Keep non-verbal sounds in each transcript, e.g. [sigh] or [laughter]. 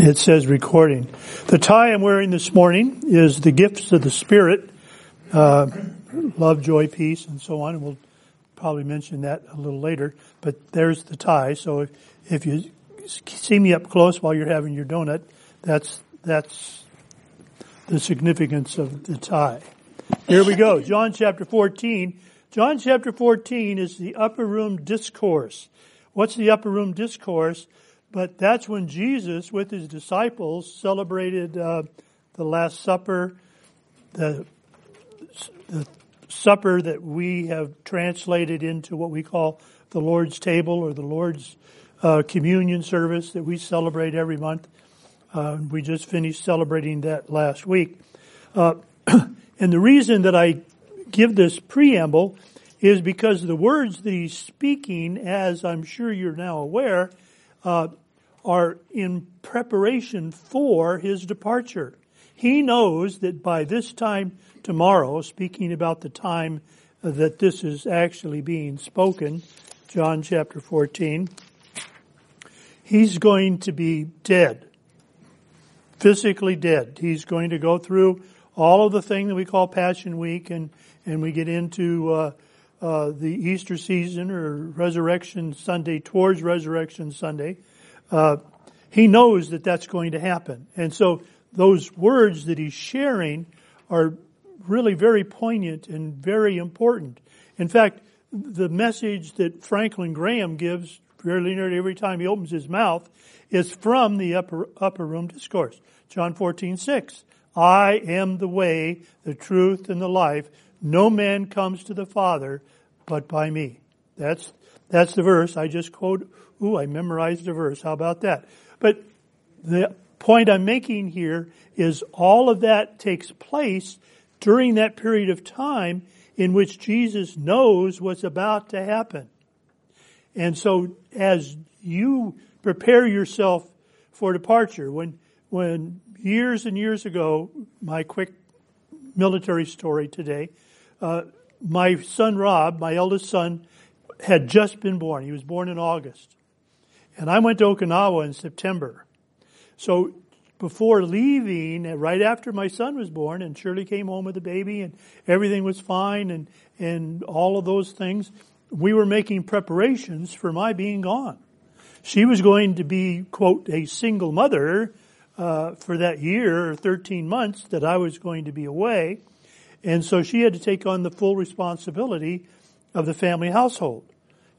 It says recording. The tie I'm wearing this morning is the gifts of the Spirit, uh, love, joy, peace, and so on. And we'll probably mention that a little later. But there's the tie. So if, if you see me up close while you're having your donut, that's that's the significance of the tie. Here we go. John chapter 14. John chapter 14 is the upper room discourse. What's the upper room discourse? But that's when Jesus, with his disciples, celebrated uh, the Last Supper, the, the supper that we have translated into what we call the Lord's table or the Lord's uh, communion service that we celebrate every month. Uh, we just finished celebrating that last week. Uh, [clears throat] and the reason that I give this preamble is because the words that he's speaking, as I'm sure you're now aware, uh, are in preparation for his departure. He knows that by this time tomorrow, speaking about the time that this is actually being spoken, John chapter 14, he's going to be dead. Physically dead. He's going to go through all of the thing that we call Passion Week and, and we get into, uh, uh, the Easter season or Resurrection Sunday towards Resurrection Sunday, uh, he knows that that's going to happen. And so those words that he's sharing are really very poignant and very important. In fact, the message that Franklin Graham gives fairly nearly every time he opens his mouth is from the upper, upper room discourse. John 14, 6. I am the way, the truth, and the life. No man comes to the Father but by me. That's, that's the verse. I just quote, ooh, I memorized the verse. How about that? But the point I'm making here is all of that takes place during that period of time in which Jesus knows what's about to happen. And so as you prepare yourself for departure, when, when years and years ago, my quick military story today, uh, my son Rob, my eldest son, had just been born. He was born in August. And I went to Okinawa in September. So before leaving, right after my son was born, and Shirley came home with the baby and everything was fine and, and all of those things, we were making preparations for my being gone. She was going to be, quote, a single mother uh, for that year or 13 months that I was going to be away. And so she had to take on the full responsibility of the family household.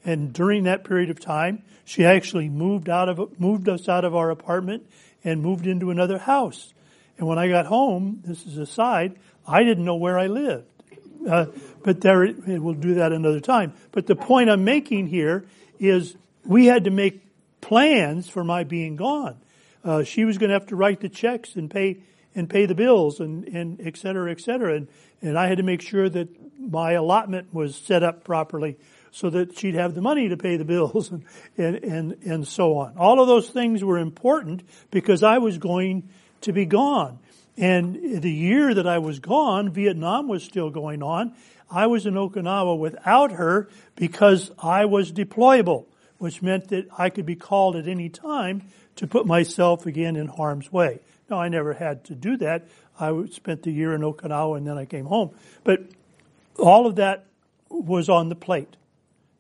And during that period of time, she actually moved out of, moved us out of our apartment and moved into another house. And when I got home, this is a side, I didn't know where I lived. Uh, but there, we'll do that another time. But the point I'm making here is we had to make plans for my being gone. Uh, she was going to have to write the checks and pay and pay the bills and, and et cetera, et cetera. And, and I had to make sure that my allotment was set up properly so that she'd have the money to pay the bills [laughs] and, and, and, and so on. All of those things were important because I was going to be gone. And the year that I was gone, Vietnam was still going on. I was in Okinawa without her because I was deployable, which meant that I could be called at any time to put myself again in harm's way. Now, I never had to do that. I spent the year in Okinawa and then I came home. But all of that was on the plate.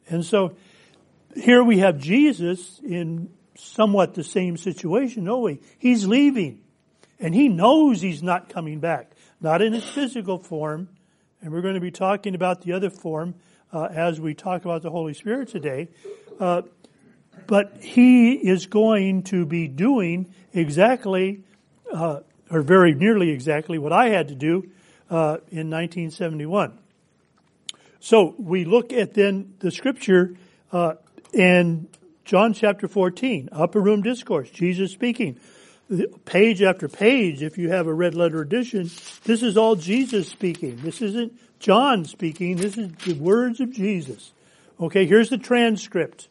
And so here we have Jesus in somewhat the same situation. No way. He's leaving. And he knows he's not coming back. Not in his physical form. And we're going to be talking about the other form uh, as we talk about the Holy Spirit today. Uh, but he is going to be doing exactly uh, or very nearly exactly what I had to do uh, in 1971. So we look at then the scripture uh, and John chapter 14, upper room discourse, Jesus speaking. Page after page, if you have a red letter edition, this is all Jesus speaking. This isn't John speaking. This is the words of Jesus. Okay, here's the transcript.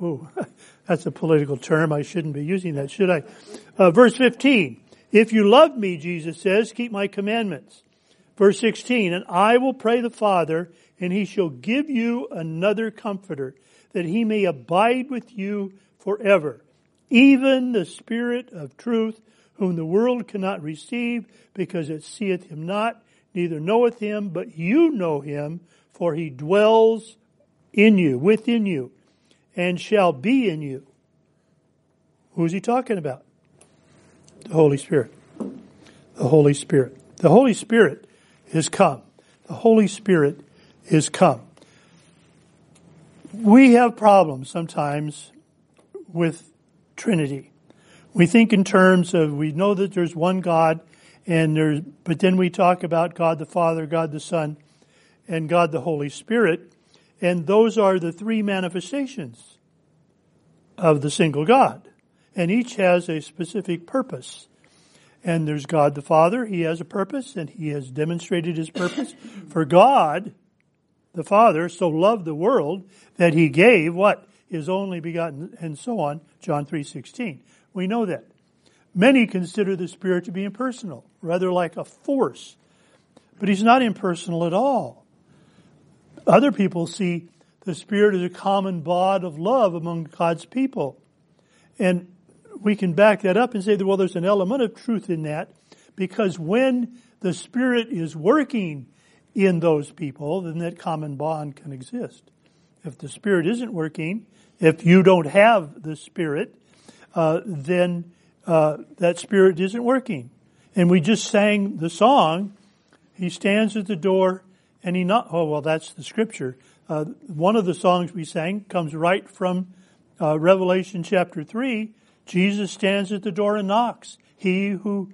Oh, [laughs] that's a political term. I shouldn't be using that, should I? Uh, verse 15. If you love me, Jesus says, keep my commandments. Verse 16, and I will pray the Father, and he shall give you another comforter, that he may abide with you forever. even the Spirit of truth, whom the world cannot receive, because it seeth him not, neither knoweth him, but you know him, for he dwells in you, within you, and shall be in you. Who's he talking about? The Holy Spirit. The Holy Spirit. The Holy Spirit is come. The Holy Spirit is come. We have problems sometimes with Trinity. We think in terms of, we know that there's one God, and there's, but then we talk about God the Father, God the Son, and God the Holy Spirit, and those are the three manifestations of the single God. And each has a specific purpose. And there's God the Father, He has a purpose, and He has demonstrated His purpose. For God, the Father, so loved the world that He gave what? His only begotten, and so on, John 3.16. We know that. Many consider the Spirit to be impersonal, rather like a force. But He's not impersonal at all. Other people see the Spirit as a common bond of love among God's people. And we can back that up and say that, well, there's an element of truth in that because when the Spirit is working in those people, then that common bond can exist. If the Spirit isn't working, if you don't have the Spirit, uh, then uh, that Spirit isn't working. And we just sang the song, He stands at the door and He not, oh, well, that's the scripture. Uh, one of the songs we sang comes right from uh, Revelation chapter 3. Jesus stands at the door and knocks. He who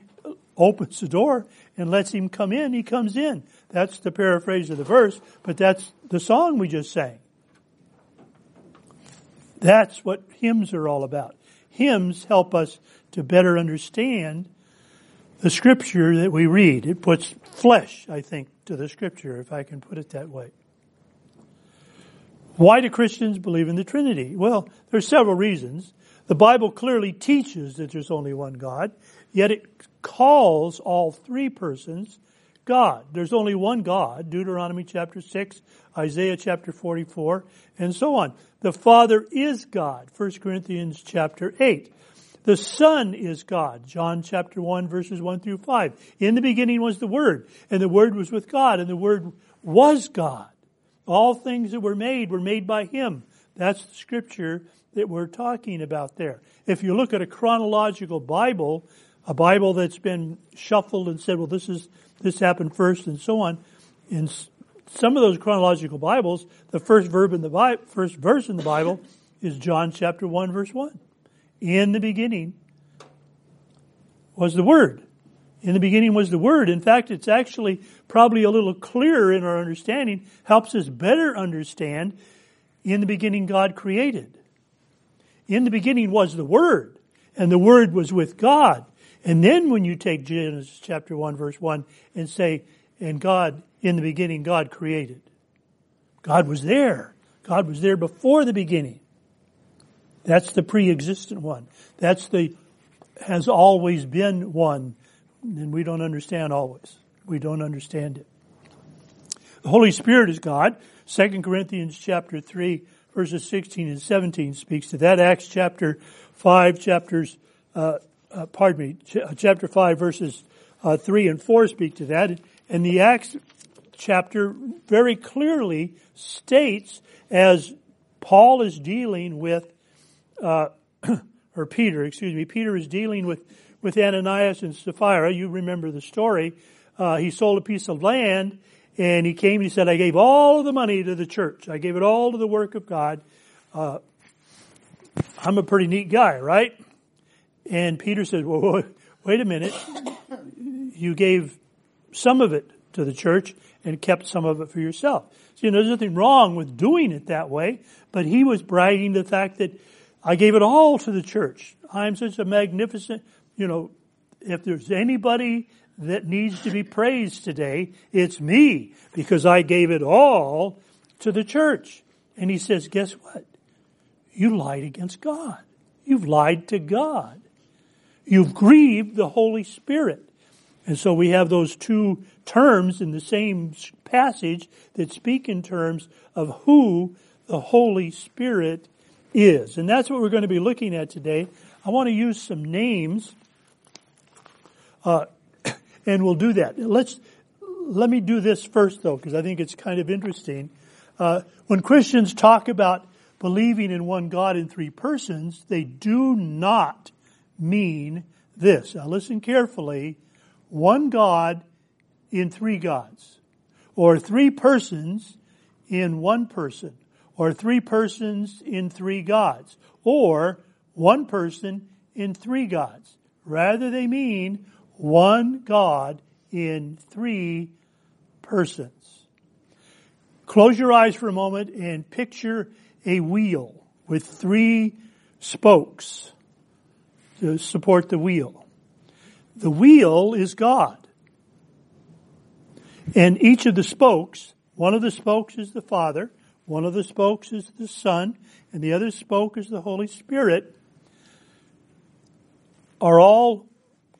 opens the door and lets him come in, he comes in. That's the paraphrase of the verse, but that's the song we just sang. That's what hymns are all about. Hymns help us to better understand the scripture that we read. It puts flesh, I think, to the scripture, if I can put it that way. Why do Christians believe in the Trinity? Well, there's several reasons. The Bible clearly teaches that there's only one God, yet it calls all three persons God. There's only one God, Deuteronomy chapter 6, Isaiah chapter 44, and so on. The Father is God, 1 Corinthians chapter 8. The Son is God, John chapter 1 verses 1 through 5. In the beginning was the Word, and the Word was with God, and the Word was God. All things that were made were made by Him. That's the scripture that we're talking about there. If you look at a chronological Bible, a Bible that's been shuffled and said, well, this is, this happened first and so on, in some of those chronological Bibles, the first verb in the Bible, first verse in the Bible is John chapter 1 verse 1. In the beginning was the Word. In the beginning was the Word. In fact, it's actually probably a little clearer in our understanding, helps us better understand in the beginning God created. In the beginning was the Word, and the Word was with God. And then when you take Genesis chapter 1 verse 1 and say, and God, in the beginning, God created. God was there. God was there before the beginning. That's the pre-existent one. That's the, has always been one and we don't understand always. We don't understand it. The Holy Spirit is God. 2 Corinthians chapter 3 verses 16 and 17 speaks to that. Acts chapter 5 chapters, uh, uh, pardon me, ch- uh, chapter 5 verses uh, 3 and 4 speak to that. And the Acts chapter very clearly states as Paul is dealing with, uh, [clears throat] or Peter, excuse me, Peter is dealing with with Ananias and Sapphira. You remember the story. Uh, he sold a piece of land and he came and he said, I gave all of the money to the church. I gave it all to the work of God. Uh, I'm a pretty neat guy, right? And Peter said, well, wait a minute. You gave some of it to the church and kept some of it for yourself. So, you know, there's nothing wrong with doing it that way, but he was bragging the fact that I gave it all to the church. I'm such a magnificent, you know, if there's anybody that needs to be praised today, it's me because I gave it all to the church. And he says, guess what? You lied against God. You've lied to God. You've grieved the Holy Spirit. And so we have those two terms in the same passage that speak in terms of who the Holy Spirit is. And that's what we're going to be looking at today. I want to use some names, uh, [coughs] and we'll do that. Let's let me do this first, though, because I think it's kind of interesting. Uh, when Christians talk about believing in one God in three persons, they do not mean this. Now, listen carefully: one God in three gods, or three persons in one person, or three persons in three gods, or one person in three gods. Rather, they mean one God in three persons. Close your eyes for a moment and picture a wheel with three spokes to support the wheel. The wheel is God. And each of the spokes, one of the spokes is the Father, one of the spokes is the Son, and the other spoke is the Holy Spirit, are all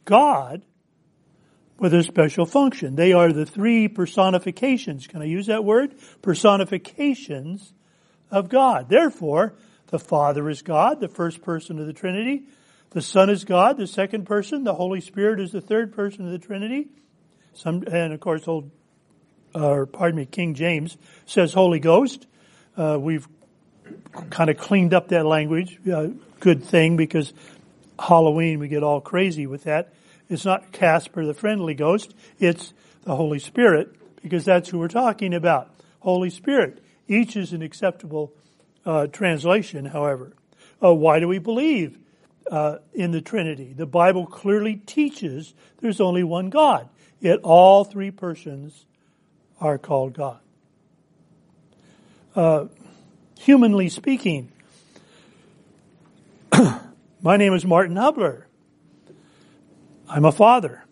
God with a special function. They are the three personifications. Can I use that word? Personifications of God. Therefore, the Father is God, the first person of the Trinity. The Son is God, the second person. The Holy Spirit is the third person of the Trinity. Some, and of course, old, or pardon me, King James says Holy Ghost. Uh, we've kind of cleaned up that language. Uh, good thing because Halloween we get all crazy with that. It's not Casper the friendly ghost. It's the Holy Spirit because that's who we're talking about. Holy Spirit. Each is an acceptable uh, translation, however. Uh, why do we believe uh, in the Trinity? The Bible clearly teaches there's only one God, yet all three persons are called God. Uh, humanly speaking, [clears throat] my name is Martin Hubler. I'm a father.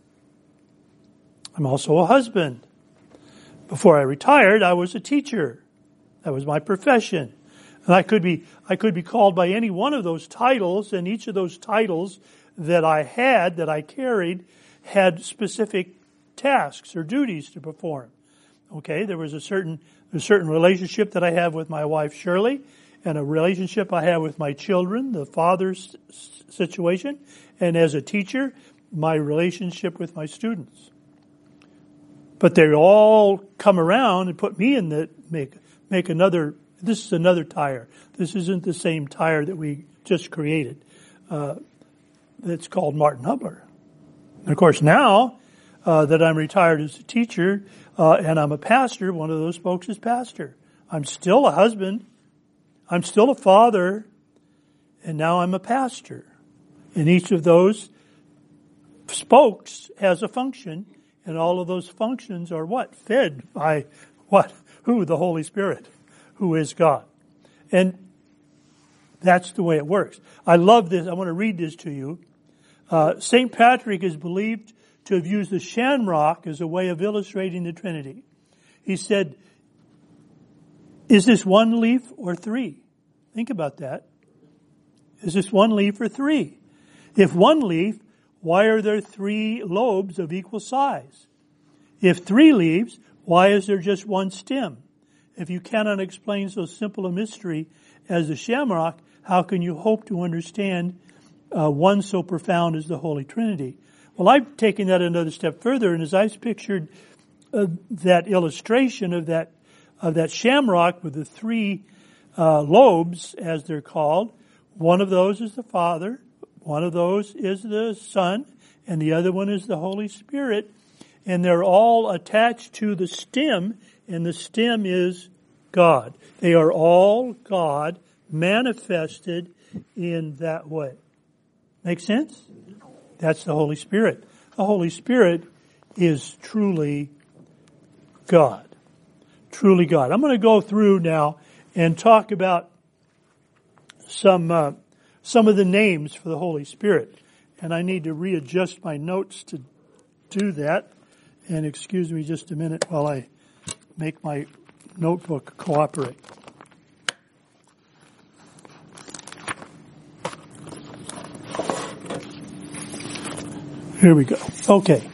I'm also a husband. Before I retired, I was a teacher. That was my profession. And I could be, I could be called by any one of those titles, and each of those titles that I had, that I carried, had specific tasks or duties to perform. Okay, there was a certain, a certain relationship that I have with my wife Shirley, and a relationship I have with my children, the father's situation, and as a teacher, my relationship with my students. But they all come around and put me in the make make another. This is another tire. This isn't the same tire that we just created. Uh, that's called Martin Hubler. And of course, now uh, that I'm retired as a teacher uh, and I'm a pastor, one of those folks is pastor. I'm still a husband. I'm still a father, and now I'm a pastor. And each of those spokes has a function, and all of those functions are what? Fed by what? Who? The Holy Spirit, who is God. And that's the way it works. I love this. I want to read this to you. Uh, St. Patrick is believed to have used the shamrock as a way of illustrating the Trinity. He said, is this one leaf or three? Think about that. Is this one leaf or three? If one leaf, why are there three lobes of equal size? If three leaves, why is there just one stem? If you cannot explain so simple a mystery as the shamrock, how can you hope to understand uh, one so profound as the Holy Trinity? Well, I've taken that another step further, and as I've pictured uh, that illustration of that of that shamrock with the three uh, lobes, as they're called, one of those is the Father, one of those is the Son, and the other one is the Holy Spirit, and they're all attached to the stem, and the stem is God. They are all God manifested in that way. Make sense? That's the Holy Spirit. The Holy Spirit is truly God. Truly God. I'm going to go through now and talk about some uh, some of the names for the Holy Spirit. And I need to readjust my notes to do that. And excuse me just a minute while I make my notebook cooperate. Here we go. Okay.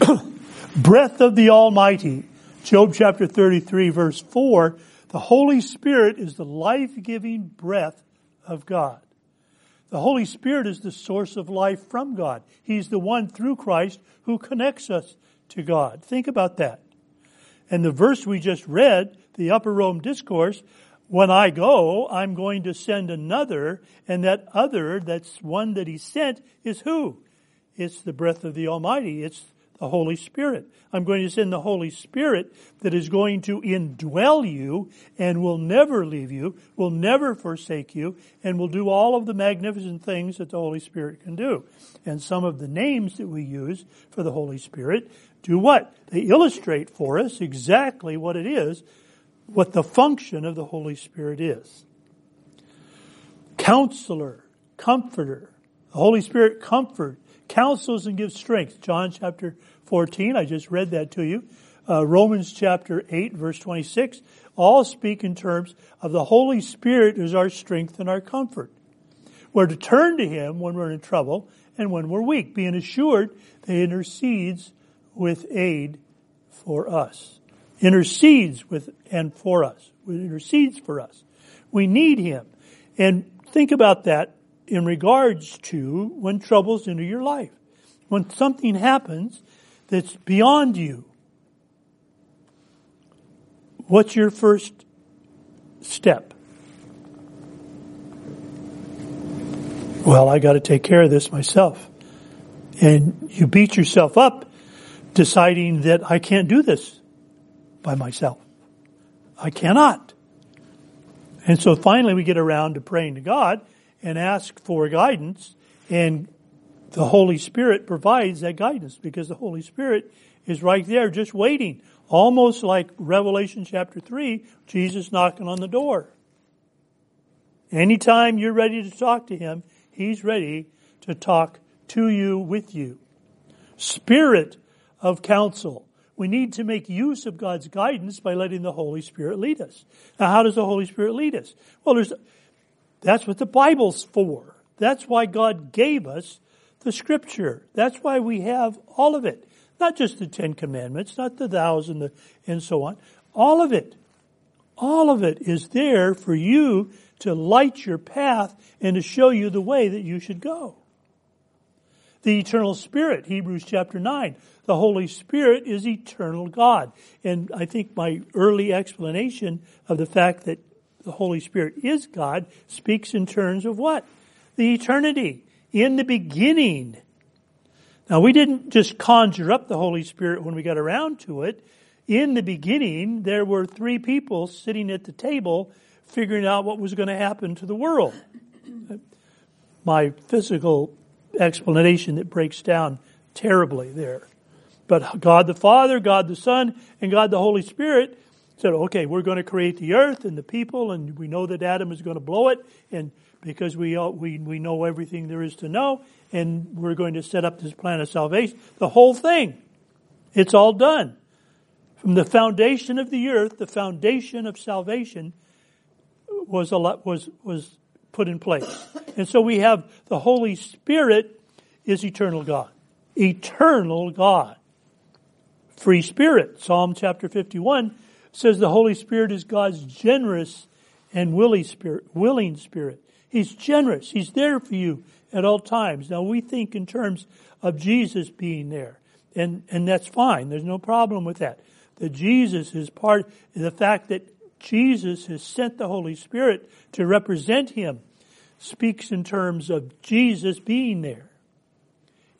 [clears throat] Breath of the Almighty. Job chapter 33 verse 4. The Holy Spirit is the life-giving breath of God. The Holy Spirit is the source of life from God. He's the one through Christ who connects us to God. Think about that. And the verse we just read, the Upper Room Discourse, when I go, I'm going to send another, and that other, that's one that he sent, is who? It's the breath of the Almighty. It's the Holy Spirit. I'm going to send the Holy Spirit that is going to indwell you and will never leave you, will never forsake you, and will do all of the magnificent things that the Holy Spirit can do. And some of the names that we use for the Holy Spirit do what? They illustrate for us exactly what it is, what the function of the Holy Spirit is. Counselor, comforter, the Holy Spirit comfort, counsels and gives strength. John chapter 14. I just read that to you. Uh, Romans chapter 8 verse 26 all speak in terms of the Holy Spirit as our strength and our comfort. We're to turn to Him when we're in trouble and when we're weak, being assured that He intercedes with aid for us. Intercedes with and for us. Intercedes for us. We need Him. And think about that in regards to when troubles enter your life. When something happens that's beyond you. What's your first step? Well, I got to take care of this myself. And you beat yourself up deciding that I can't do this by myself. I cannot. And so finally we get around to praying to God and ask for guidance and the Holy Spirit provides that guidance because the Holy Spirit is right there just waiting. Almost like Revelation chapter 3, Jesus knocking on the door. Anytime you're ready to talk to Him, He's ready to talk to you, with you. Spirit of counsel. We need to make use of God's guidance by letting the Holy Spirit lead us. Now, how does the Holy Spirit lead us? Well, there's, that's what the Bible's for. That's why God gave us the scripture. That's why we have all of it. Not just the Ten Commandments, not the thous and, the, and so on. All of it. All of it is there for you to light your path and to show you the way that you should go. The eternal spirit, Hebrews chapter 9. The Holy Spirit is eternal God. And I think my early explanation of the fact that the Holy Spirit is God speaks in terms of what? The eternity in the beginning. Now we didn't just conjure up the Holy Spirit when we got around to it. In the beginning, there were three people sitting at the table figuring out what was going to happen to the world. My physical explanation that breaks down terribly there. But God the Father, God the Son, and God the Holy Spirit said, okay, we're going to create the earth and the people, and we know that Adam is going to blow it, and because we, we, we know everything there is to know, and we're going to set up this plan of salvation. The whole thing. It's all done. From the foundation of the earth, the foundation of salvation was, a lot, was, was put in place. And so we have the Holy Spirit is eternal God. Eternal God. Free Spirit. Psalm chapter 51 says the Holy Spirit is God's generous and willing spirit, willing spirit. He's generous. He's there for you at all times. Now we think in terms of Jesus being there. And, and that's fine. There's no problem with that. That Jesus is part, the fact that Jesus has sent the Holy Spirit to represent Him speaks in terms of Jesus being there.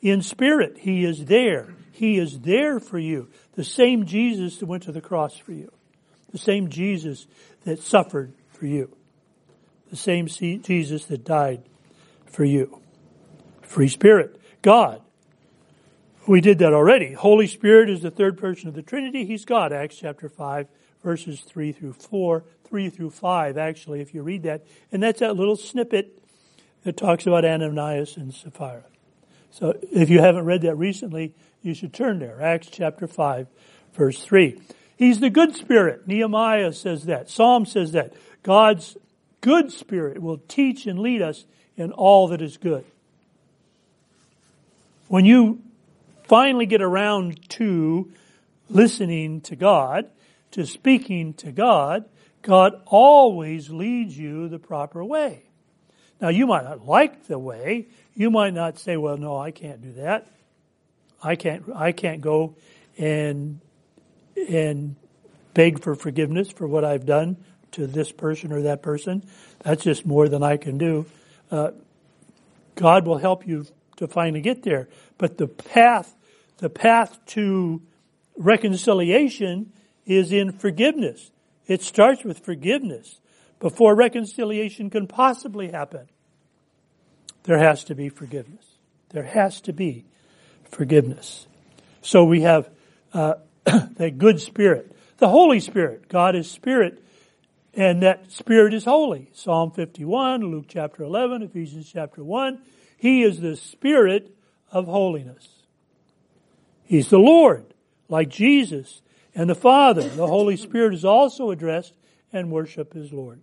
In spirit, He is there. He is there for you. The same Jesus that went to the cross for you. The same Jesus that suffered for you the same Jesus that died for you. Free Spirit. God. We did that already. Holy Spirit is the third person of the Trinity. He's God. Acts chapter 5, verses 3 through 4, 3 through 5, actually, if you read that. And that's that little snippet that talks about Ananias and Sapphira. So if you haven't read that recently, you should turn there. Acts chapter 5, verse 3. He's the good spirit. Nehemiah says that. Psalm says that. God's good spirit will teach and lead us in all that is good. When you finally get around to listening to God, to speaking to God, God always leads you the proper way. Now you might not like the way. You might not say, well, no, I can't do that. I can't, I can't go and, and beg for forgiveness for what I've done to this person or that person. That's just more than I can do. Uh, God will help you to finally get there. But the path, the path to reconciliation is in forgiveness. It starts with forgiveness. Before reconciliation can possibly happen, there has to be forgiveness. There has to be forgiveness. So we have uh, [clears throat] that good spirit, the Holy Spirit. God is spirit, and that spirit is holy. Psalm 51, Luke chapter 11, Ephesians chapter 1. He is the spirit of holiness. He's the Lord, like Jesus and the Father. The Holy Spirit is also addressed and worship as Lord.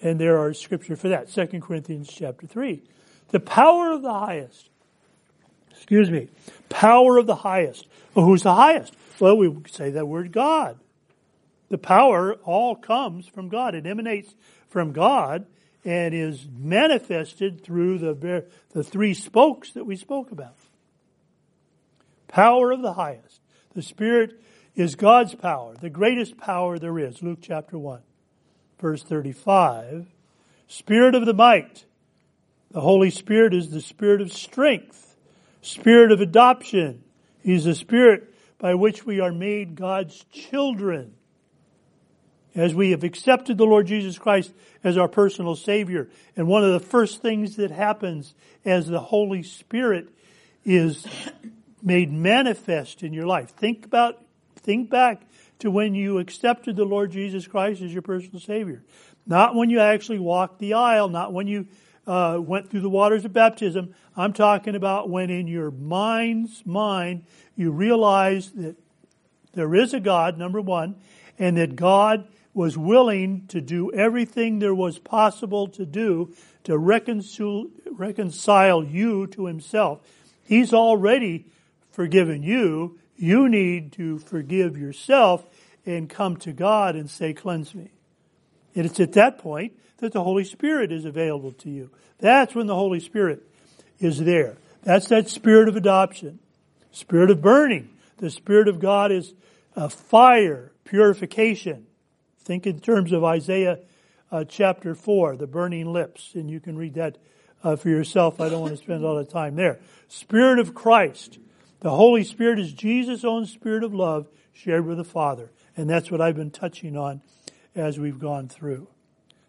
And there are scripture for that. 2 Corinthians chapter 3. The power of the highest. Excuse me. Power of the highest. Well, who's the highest? Well, we say that word God. The power all comes from God. It emanates from God and is manifested through the, the three spokes that we spoke about. Power of the highest. The Spirit is God's power, the greatest power there is. Luke chapter 1, verse 35. Spirit of the might. The Holy Spirit is the Spirit of strength, Spirit of adoption. He's the Spirit by which we are made God's children as we have accepted the Lord Jesus Christ as our personal Savior. And one of the first things that happens as the Holy Spirit is made manifest in your life. Think about, think back to when you accepted the Lord Jesus Christ as your personal Savior. Not when you actually walked the aisle, not when you uh, went through the waters of baptism. I'm talking about when in your mind's mind you realize that there is a God, number one, and that God was willing to do everything there was possible to do to reconcile, reconcile you to himself. He's already forgiven you. You need to forgive yourself and come to God and say, cleanse me. And it's at that point that the Holy Spirit is available to you. That's when the Holy Spirit is there. That's that spirit of adoption, spirit of burning. The Spirit of God is a fire, purification. Think in terms of Isaiah uh, chapter 4, the burning lips, and you can read that uh, for yourself. I don't want to spend all the time there. Spirit of Christ. The Holy Spirit is Jesus' own spirit of love shared with the Father. And that's what I've been touching on as we've gone through.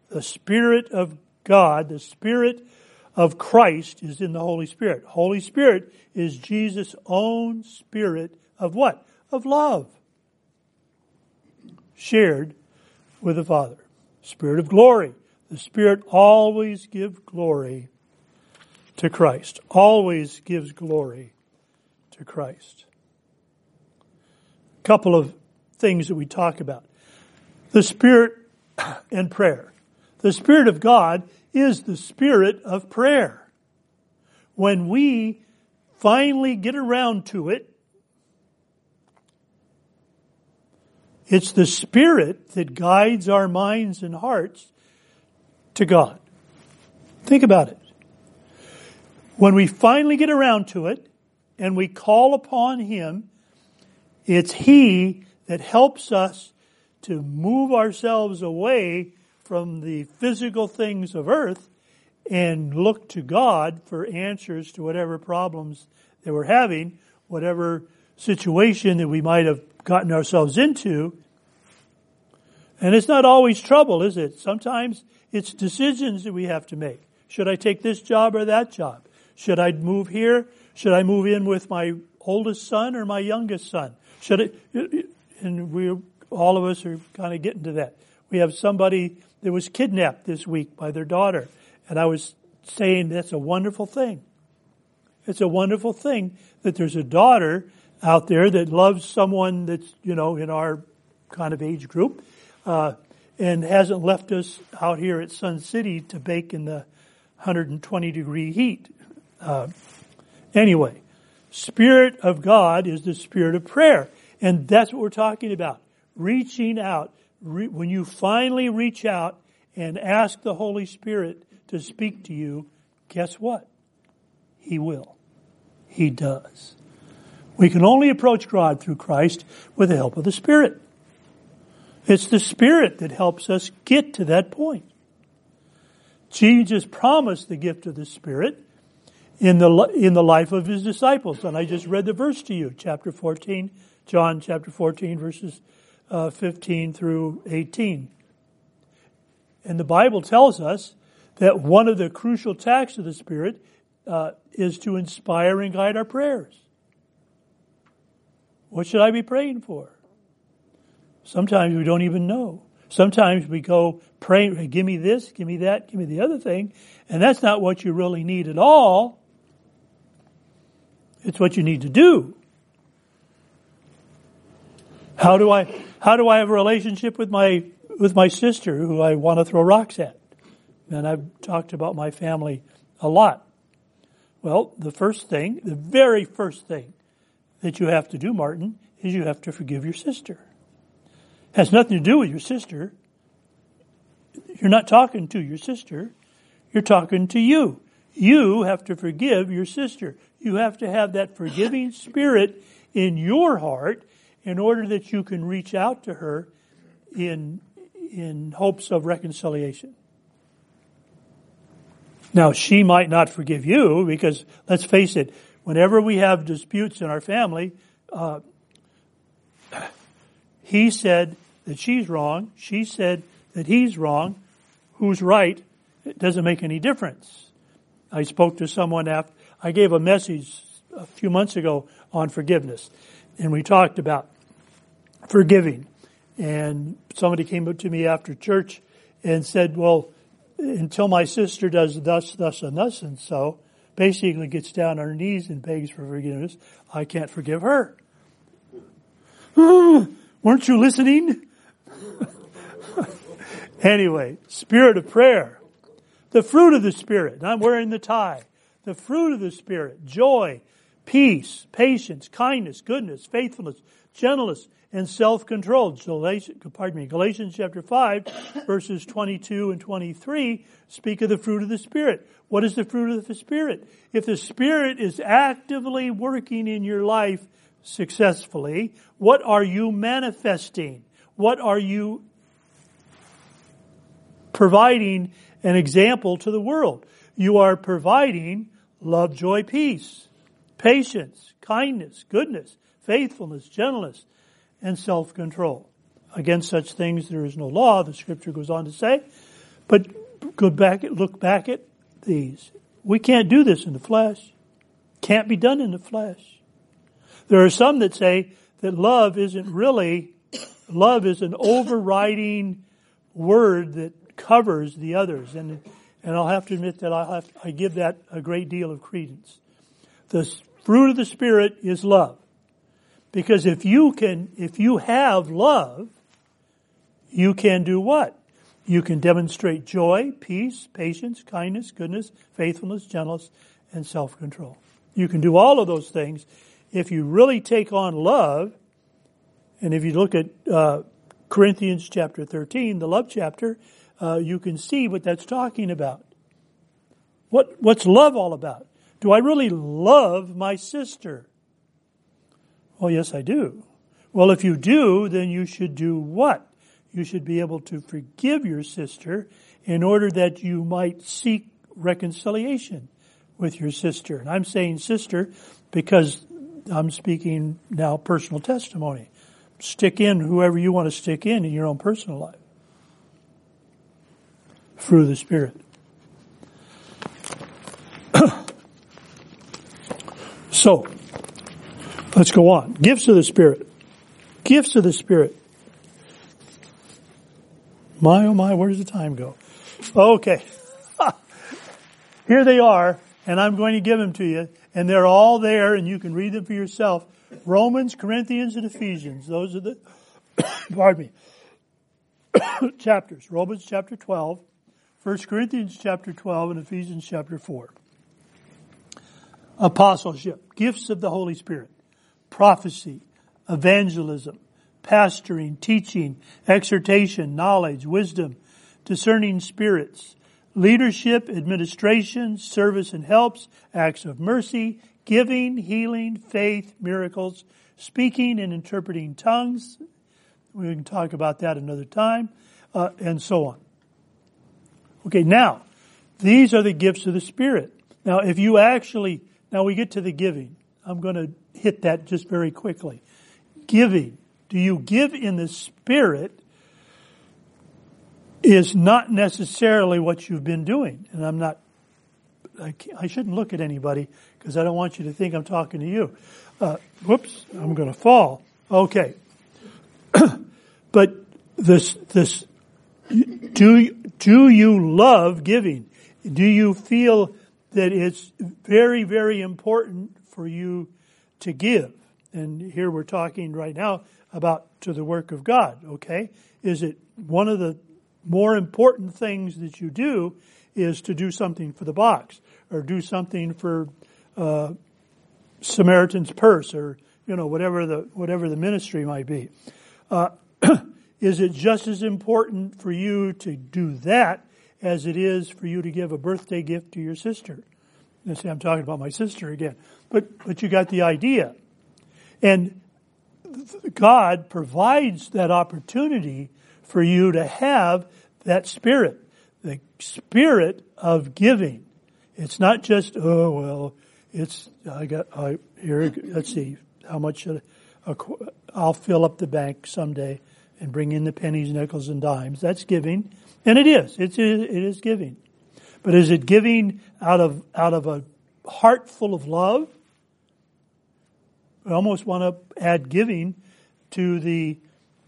The Spirit of God, the Spirit of Christ is in the Holy Spirit. Holy Spirit is Jesus' own spirit of what? Of love. Shared with the Father. Spirit of glory. The Spirit always gives glory to Christ. Always gives glory to Christ. A couple of things that we talk about. The Spirit [clears throat] and prayer. The Spirit of God is the Spirit of prayer. When we finally get around to it, It's the Spirit that guides our minds and hearts to God. Think about it. When we finally get around to it and we call upon Him, it's He that helps us to move ourselves away from the physical things of earth and look to God for answers to whatever problems that we're having, whatever situation that we might have gotten ourselves into. And it's not always trouble, is it? Sometimes it's decisions that we have to make. Should I take this job or that job? Should I move here? Should I move in with my oldest son or my youngest son? Should I, and we, all of us are kind of getting to that. We have somebody that was kidnapped this week by their daughter. And I was saying that's a wonderful thing. It's a wonderful thing that there's a daughter out there that loves someone that's, you know, in our kind of age group, uh, and hasn't left us out here at Sun City to bake in the 120 degree heat. Uh, anyway, Spirit of God is the Spirit of prayer. And that's what we're talking about. Reaching out. Re- when you finally reach out and ask the Holy Spirit to speak to you, guess what? He will. He does. We can only approach God through Christ with the help of the Spirit. It's the Spirit that helps us get to that point. Jesus promised the gift of the Spirit in the, in the life of his disciples. And I just read the verse to you, chapter 14, John chapter 14, verses uh, 15 through 18. And the Bible tells us that one of the crucial tasks of the Spirit uh, is to inspire and guide our prayers. What should I be praying for? Sometimes we don't even know. Sometimes we go pray, give me this, give me that, give me the other thing, and that's not what you really need at all. It's what you need to do. How do I how do I have a relationship with my with my sister who I want to throw rocks at? And I've talked about my family a lot. Well, the first thing, the very first thing that you have to do, Martin, is you have to forgive your sister. It has nothing to do with your sister. You're not talking to your sister. You're talking to you. You have to forgive your sister. You have to have that forgiving spirit in your heart in order that you can reach out to her in, in hopes of reconciliation. Now, she might not forgive you because, let's face it, whenever we have disputes in our family, uh, he said that she's wrong, she said that he's wrong, who's right, it doesn't make any difference. I spoke to someone after, I gave a message a few months ago on forgiveness, and we talked about forgiving. And somebody came up to me after church and said, well, until my sister does thus, thus, and thus, and so, basically gets down on her knees and begs for forgiveness, I can't forgive her. [sighs] weren't you listening? [laughs] anyway, spirit of prayer. The fruit of the Spirit. I'm wearing the tie. The fruit of the Spirit. Joy, peace, patience, kindness, goodness, faithfulness, gentleness, and self-control. Galatians, pardon me, Galatians chapter 5 verses 22 and 23 speak of the fruit of the Spirit. What is the fruit of the Spirit? If the Spirit is actively working in your life successfully, what are you manifesting? What are you providing an example to the world? You are providing love, joy, peace, patience, kindness, goodness, faithfulness, gentleness, and self-control. Against such things there is no law, the scripture goes on to say. But go back, look back at these. We can't do this in the flesh. Can't be done in the flesh. There are some that say that love isn't really, love is an overriding word that covers the others. And, and I'll have to admit that I, have, I give that a great deal of credence. The fruit of the Spirit is love. Because if you can, if you have love, you can do what? You can demonstrate joy, peace, patience, kindness, goodness, faithfulness, gentleness, and self-control. You can do all of those things if you really take on love. And if you look at uh, Corinthians chapter 13, the love chapter, uh, you can see what that's talking about. What, what's love all about? Do I really love my sister? Well, yes, I do. Well, if you do, then you should do what? You should be able to forgive your sister in order that you might seek reconciliation with your sister. And I'm saying sister because I'm speaking now personal testimony. Stick in whoever you want to stick in in your own personal life. Through the Spirit. [clears throat] so, Let's go on. Gifts of the Spirit. Gifts of the Spirit. My, oh my, where does the time go? Okay. [laughs] Here they are, and I'm going to give them to you, and they're all there, and you can read them for yourself. Romans, Corinthians, and Ephesians. Those are the, [coughs] pardon me, [coughs] chapters. Romans chapter 12, 1 Corinthians chapter 12, and Ephesians chapter 4. Apostleship, gifts of the Holy Spirit prophecy, evangelism, pastoring, teaching, exhortation, knowledge, wisdom, discerning spirits, leadership, administration, service and helps, acts of mercy, giving, healing, faith, miracles, speaking and interpreting tongues. We can talk about that another time, uh, and so on. Okay, now, these are the gifts of the Spirit. Now, if you actually, now we get to the giving. I'm going to hit that just very quickly. Giving. Do you give in the Spirit is not necessarily what you've been doing. And I'm not, I, I shouldn't look at anybody because I don't want you to think I'm talking to you. Uh, whoops, I'm going to fall. Okay. [clears throat] but this, this, do, do you love giving? Do you feel that it's very, very important for you to give? And here we're talking right now about to the work of God, okay? Is it one of the more important things that you do is to do something for the box or do something for uh, Samaritan's Purse or you know whatever the whatever the ministry might be. Uh, [clears throat] is it just as important for you to do that as it is for you to give a birthday gift to your sister? You see, I'm talking about my sister again, but but you got the idea, and God provides that opportunity for you to have that spirit, the spirit of giving. It's not just, oh, well, it's, I got, I, here, let's see, how much I, I'll fill up the bank someday and bring in the pennies, nickels, and dimes. That's giving. And it is. It's, it is giving. But is it giving out of, out of a heart full of love? I almost want to add giving to the,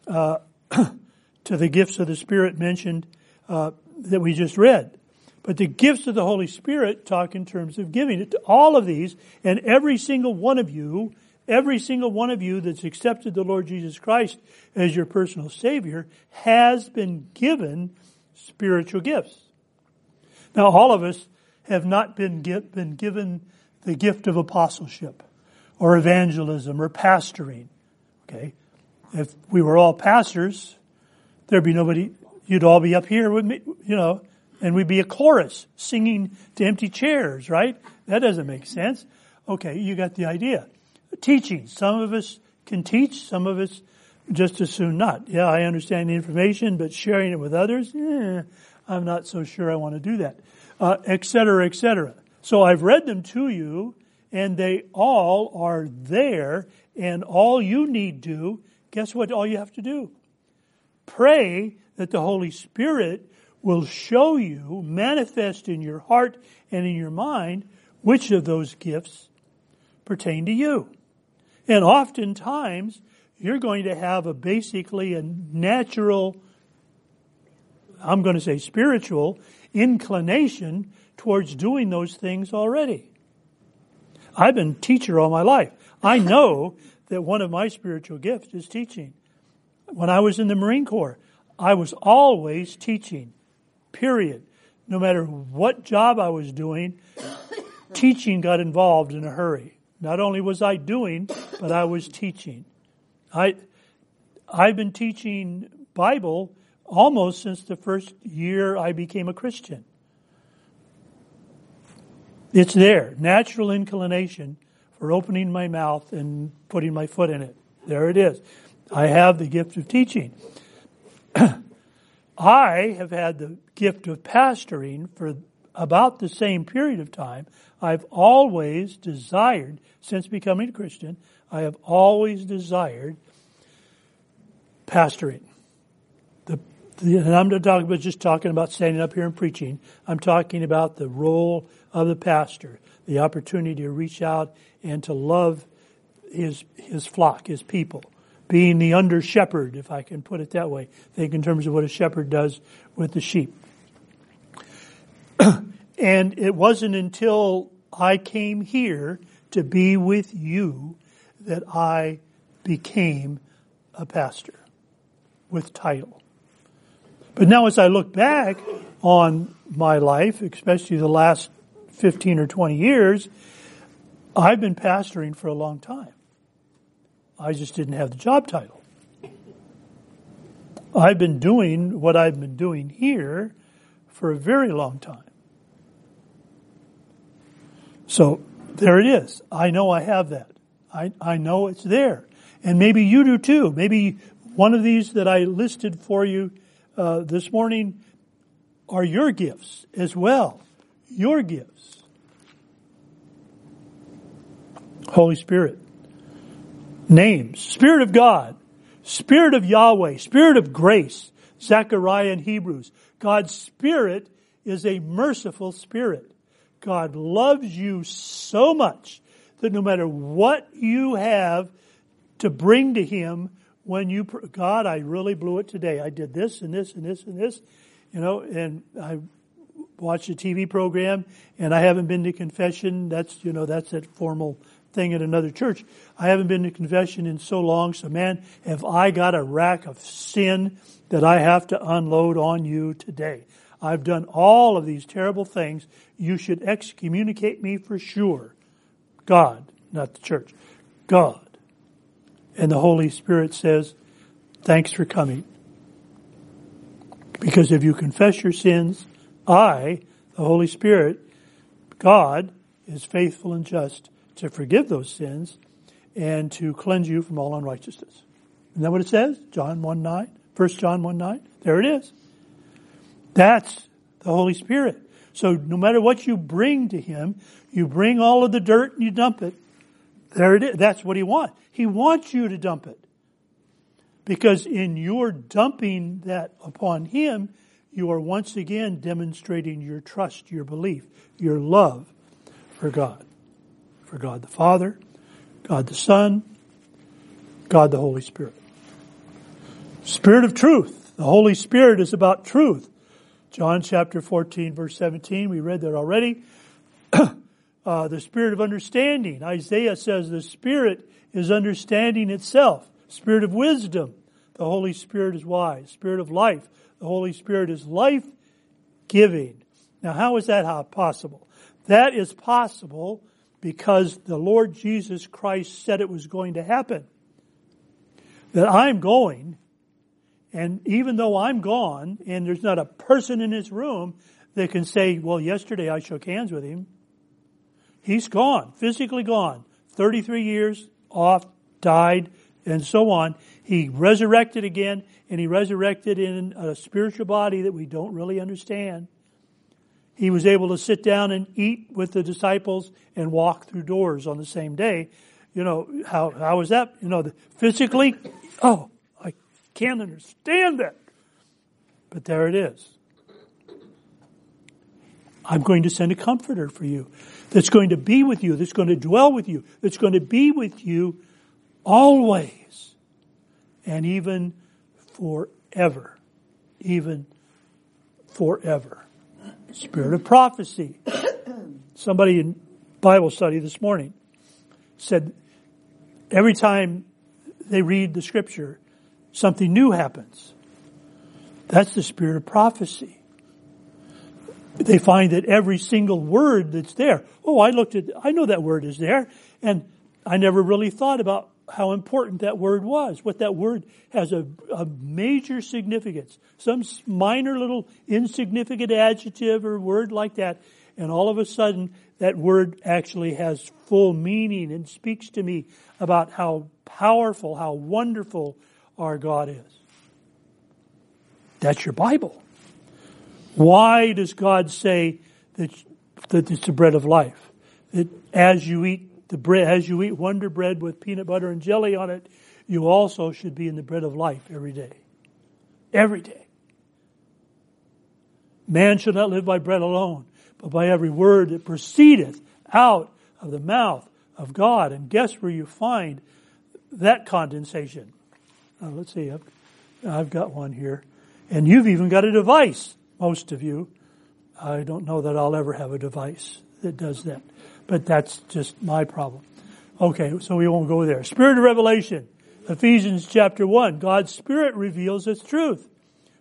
uh, [coughs] to the gifts of the Spirit mentioned uh, that we just read. But the gifts of the Holy Spirit talk in terms of giving. It to all of these, and every single one of you, every single one of you that's accepted the Lord Jesus Christ as your personal Savior has been given spiritual gifts. Now, all of us have not been, get, been given the gift of apostleship or evangelism or pastoring. Okay? If we were all pastors, there'd be nobody, you'd all be up here with me, you know, and we'd be a chorus singing to empty chairs, right? That doesn't make sense. Okay, you got the idea. Teaching. Some of us can teach, some of us just as soon not. Yeah, I understand the information, but sharing it with others, eh, I'm not so sure I want to do that. Uh, et cetera, et cetera. So I've read them to you, and they all are there, and all you need to, guess what all you have to do? Pray that the Holy Spirit will show you, manifest in your heart and in your mind, which of those gifts pertain to you. And oftentimes, you're going to have a basically a natural, I'm going to say spiritual, inclination towards doing those things already. I've been teacher all my life. I [laughs] know that one of my spiritual gifts is teaching. When I was in the Marine Corps, I was always teaching, period. No matter what job I was doing, [coughs] teaching got involved in a hurry. Not only was I doing, but I was teaching. I, I've been teaching Bible almost since the first year I became a Christian. It's there. Natural inclination for opening my mouth and putting my foot in it. There it is. I have the gift of teaching. [clears throat] I have had the gift of pastoring for about the same period of time. I've always desired, since becoming a Christian, I have always desired pastoring. The, the, and I'm not talking about just talking about standing up here and preaching. I'm talking about the role of the pastor, the opportunity to reach out and to love his his flock, his people being the under shepherd, if I can put it that way. Think in terms of what a shepherd does with the sheep. [clears throat] and it wasn't until I came here to be with you that I became a pastor with title. But now as I look back on my life, especially the last 15 or 20 years, I've been pastoring for a long time. I just didn't have the job title. I've been doing what I've been doing here for a very long time. So there it is. I know I have that. I, I know it's there. And maybe you do too. Maybe one of these that I listed for you uh, this morning are your gifts as well. Your gifts. Holy Spirit. Names. Spirit of God. Spirit of Yahweh. Spirit of grace. Zechariah and Hebrews. God's Spirit is a merciful Spirit. God loves you so much that no matter what you have to bring to Him, when you, God, I really blew it today. I did this and this and this and this, you know, and I watched a TV program and I haven't been to confession. That's, you know, that's that formal thing at another church. I haven't been to confession in so long. So man, have I got a rack of sin that I have to unload on you today. I've done all of these terrible things. You should excommunicate me for sure. God, not the church. God. And the Holy Spirit says, thanks for coming. Because if you confess your sins, I, the Holy Spirit, God, is faithful and just to forgive those sins and to cleanse you from all unrighteousness. Isn't that what it says? John 1 9? 1 John 1 9? There it is. That's the Holy Spirit. So no matter what you bring to Him, you bring all of the dirt and you dump it. There it is. That's what He wants. He wants you to dump it. Because in your dumping that upon Him, you are once again demonstrating your trust, your belief, your love for God. For God the Father, God the Son, God the Holy Spirit. Spirit of truth. The Holy Spirit is about truth. John chapter 14 verse 17, we read that already. [clears throat] uh, the spirit of understanding. Isaiah says the spirit is understanding itself. Spirit of wisdom. The Holy Spirit is wise. Spirit of life. The Holy Spirit is life giving. Now how is that possible? That is possible because the Lord Jesus Christ said it was going to happen. That I'm going, and even though I'm gone, and there's not a person in this room that can say, well, yesterday I shook hands with him. He's gone, physically gone. 33 years off, died, and so on. He resurrected again, and he resurrected in a spiritual body that we don't really understand. He was able to sit down and eat with the disciples and walk through doors on the same day. You know, how, how was that? You know, physically, oh, can't understand it. But there it is. I'm going to send a comforter for you that's going to be with you, that's going to dwell with you, that's going to be with you always and even forever. Even forever. Spirit of prophecy. Somebody in Bible study this morning said every time they read the scripture, something new happens. That's the spirit of prophecy. They find that every single word that's there, oh, I looked at, I know that word is there, and I never really thought about how important that word was, what that word has a, a major significance. Some minor little insignificant adjective or word like that, and all of a sudden that word actually has full meaning and speaks to me about how powerful, how wonderful our God is. That's your Bible. Why does God say that, that it's the bread of life? That as you eat the bread, as you eat Wonder Bread with peanut butter and jelly on it, you also should be in the bread of life every day. Every day. Man shall not live by bread alone, but by every word that proceedeth out of the mouth of God. And guess where you find that condensation? Uh, let's see, I've, I've got one here. And you've even got a device, most of you. I don't know that I'll ever have a device that does that but that's just my problem. Okay, so we won't go there. Spirit of revelation. Ephesians chapter 1. God's Spirit reveals its truth.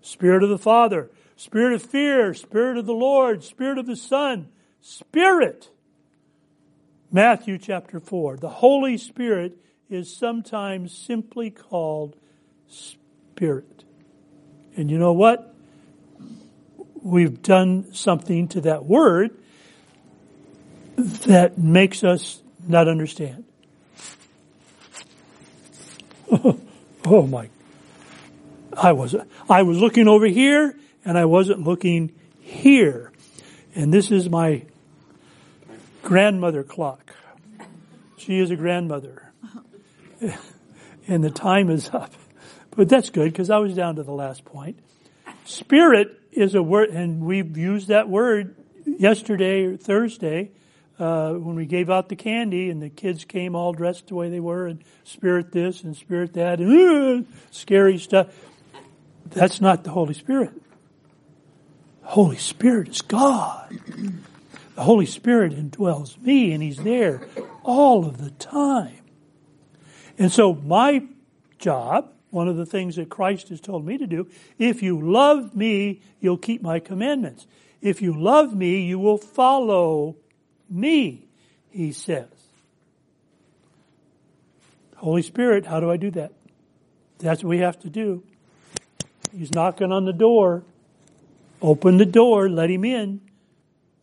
Spirit of the Father. Spirit of fear. Spirit of the Lord. Spirit of the Son. Spirit. Matthew chapter 4. The Holy Spirit is sometimes simply called Spirit. And you know what? we've done something to that word that makes us not understand. [laughs] oh my. I was, I was looking over here and I wasn't looking here. And this is my grandmother clock. She is a grandmother. [laughs] And the time is up. But that's good because I was down to the last point. Spirit is a word, and we've used that word yesterday or Thursday uh, when we gave out the candy and the kids came all dressed the way they were and spirit this and spirit that and uh, scary stuff. That's not the Holy Spirit. Holy Spirit is God. The Holy Spirit indwells me and He's there all of the time. And so my job, one of the things that Christ has told me to do, if you love me, you'll keep my commandments. If you love me, you will follow me, he says. Holy Spirit, how do I do that? That's what we have to do. He's knocking on the door. Open the door, let him in.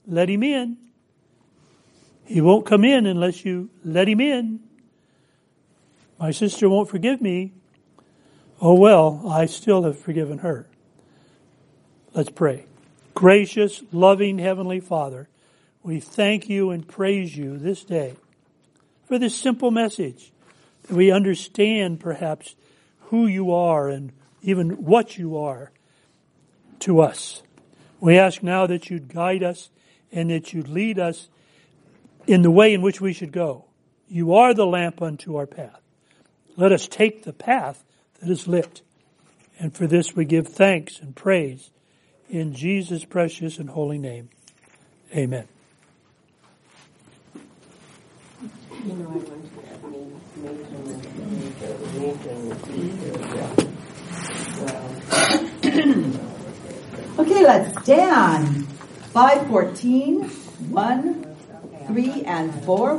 Let him in. He won't come in unless you let him in. My sister won't forgive me. Oh well, I still have forgiven her. Let's pray. Gracious, loving Heavenly Father, we thank you and praise you this day for this simple message that we understand perhaps who you are and even what you are to us. We ask now that you'd guide us and that you'd lead us in the way in which we should go. You are the lamp unto our path. Let us take the path that is lit. And for this we give thanks and praise in Jesus' precious and holy name. Amen. okay, let's stand. 514, 1, 3, and 4.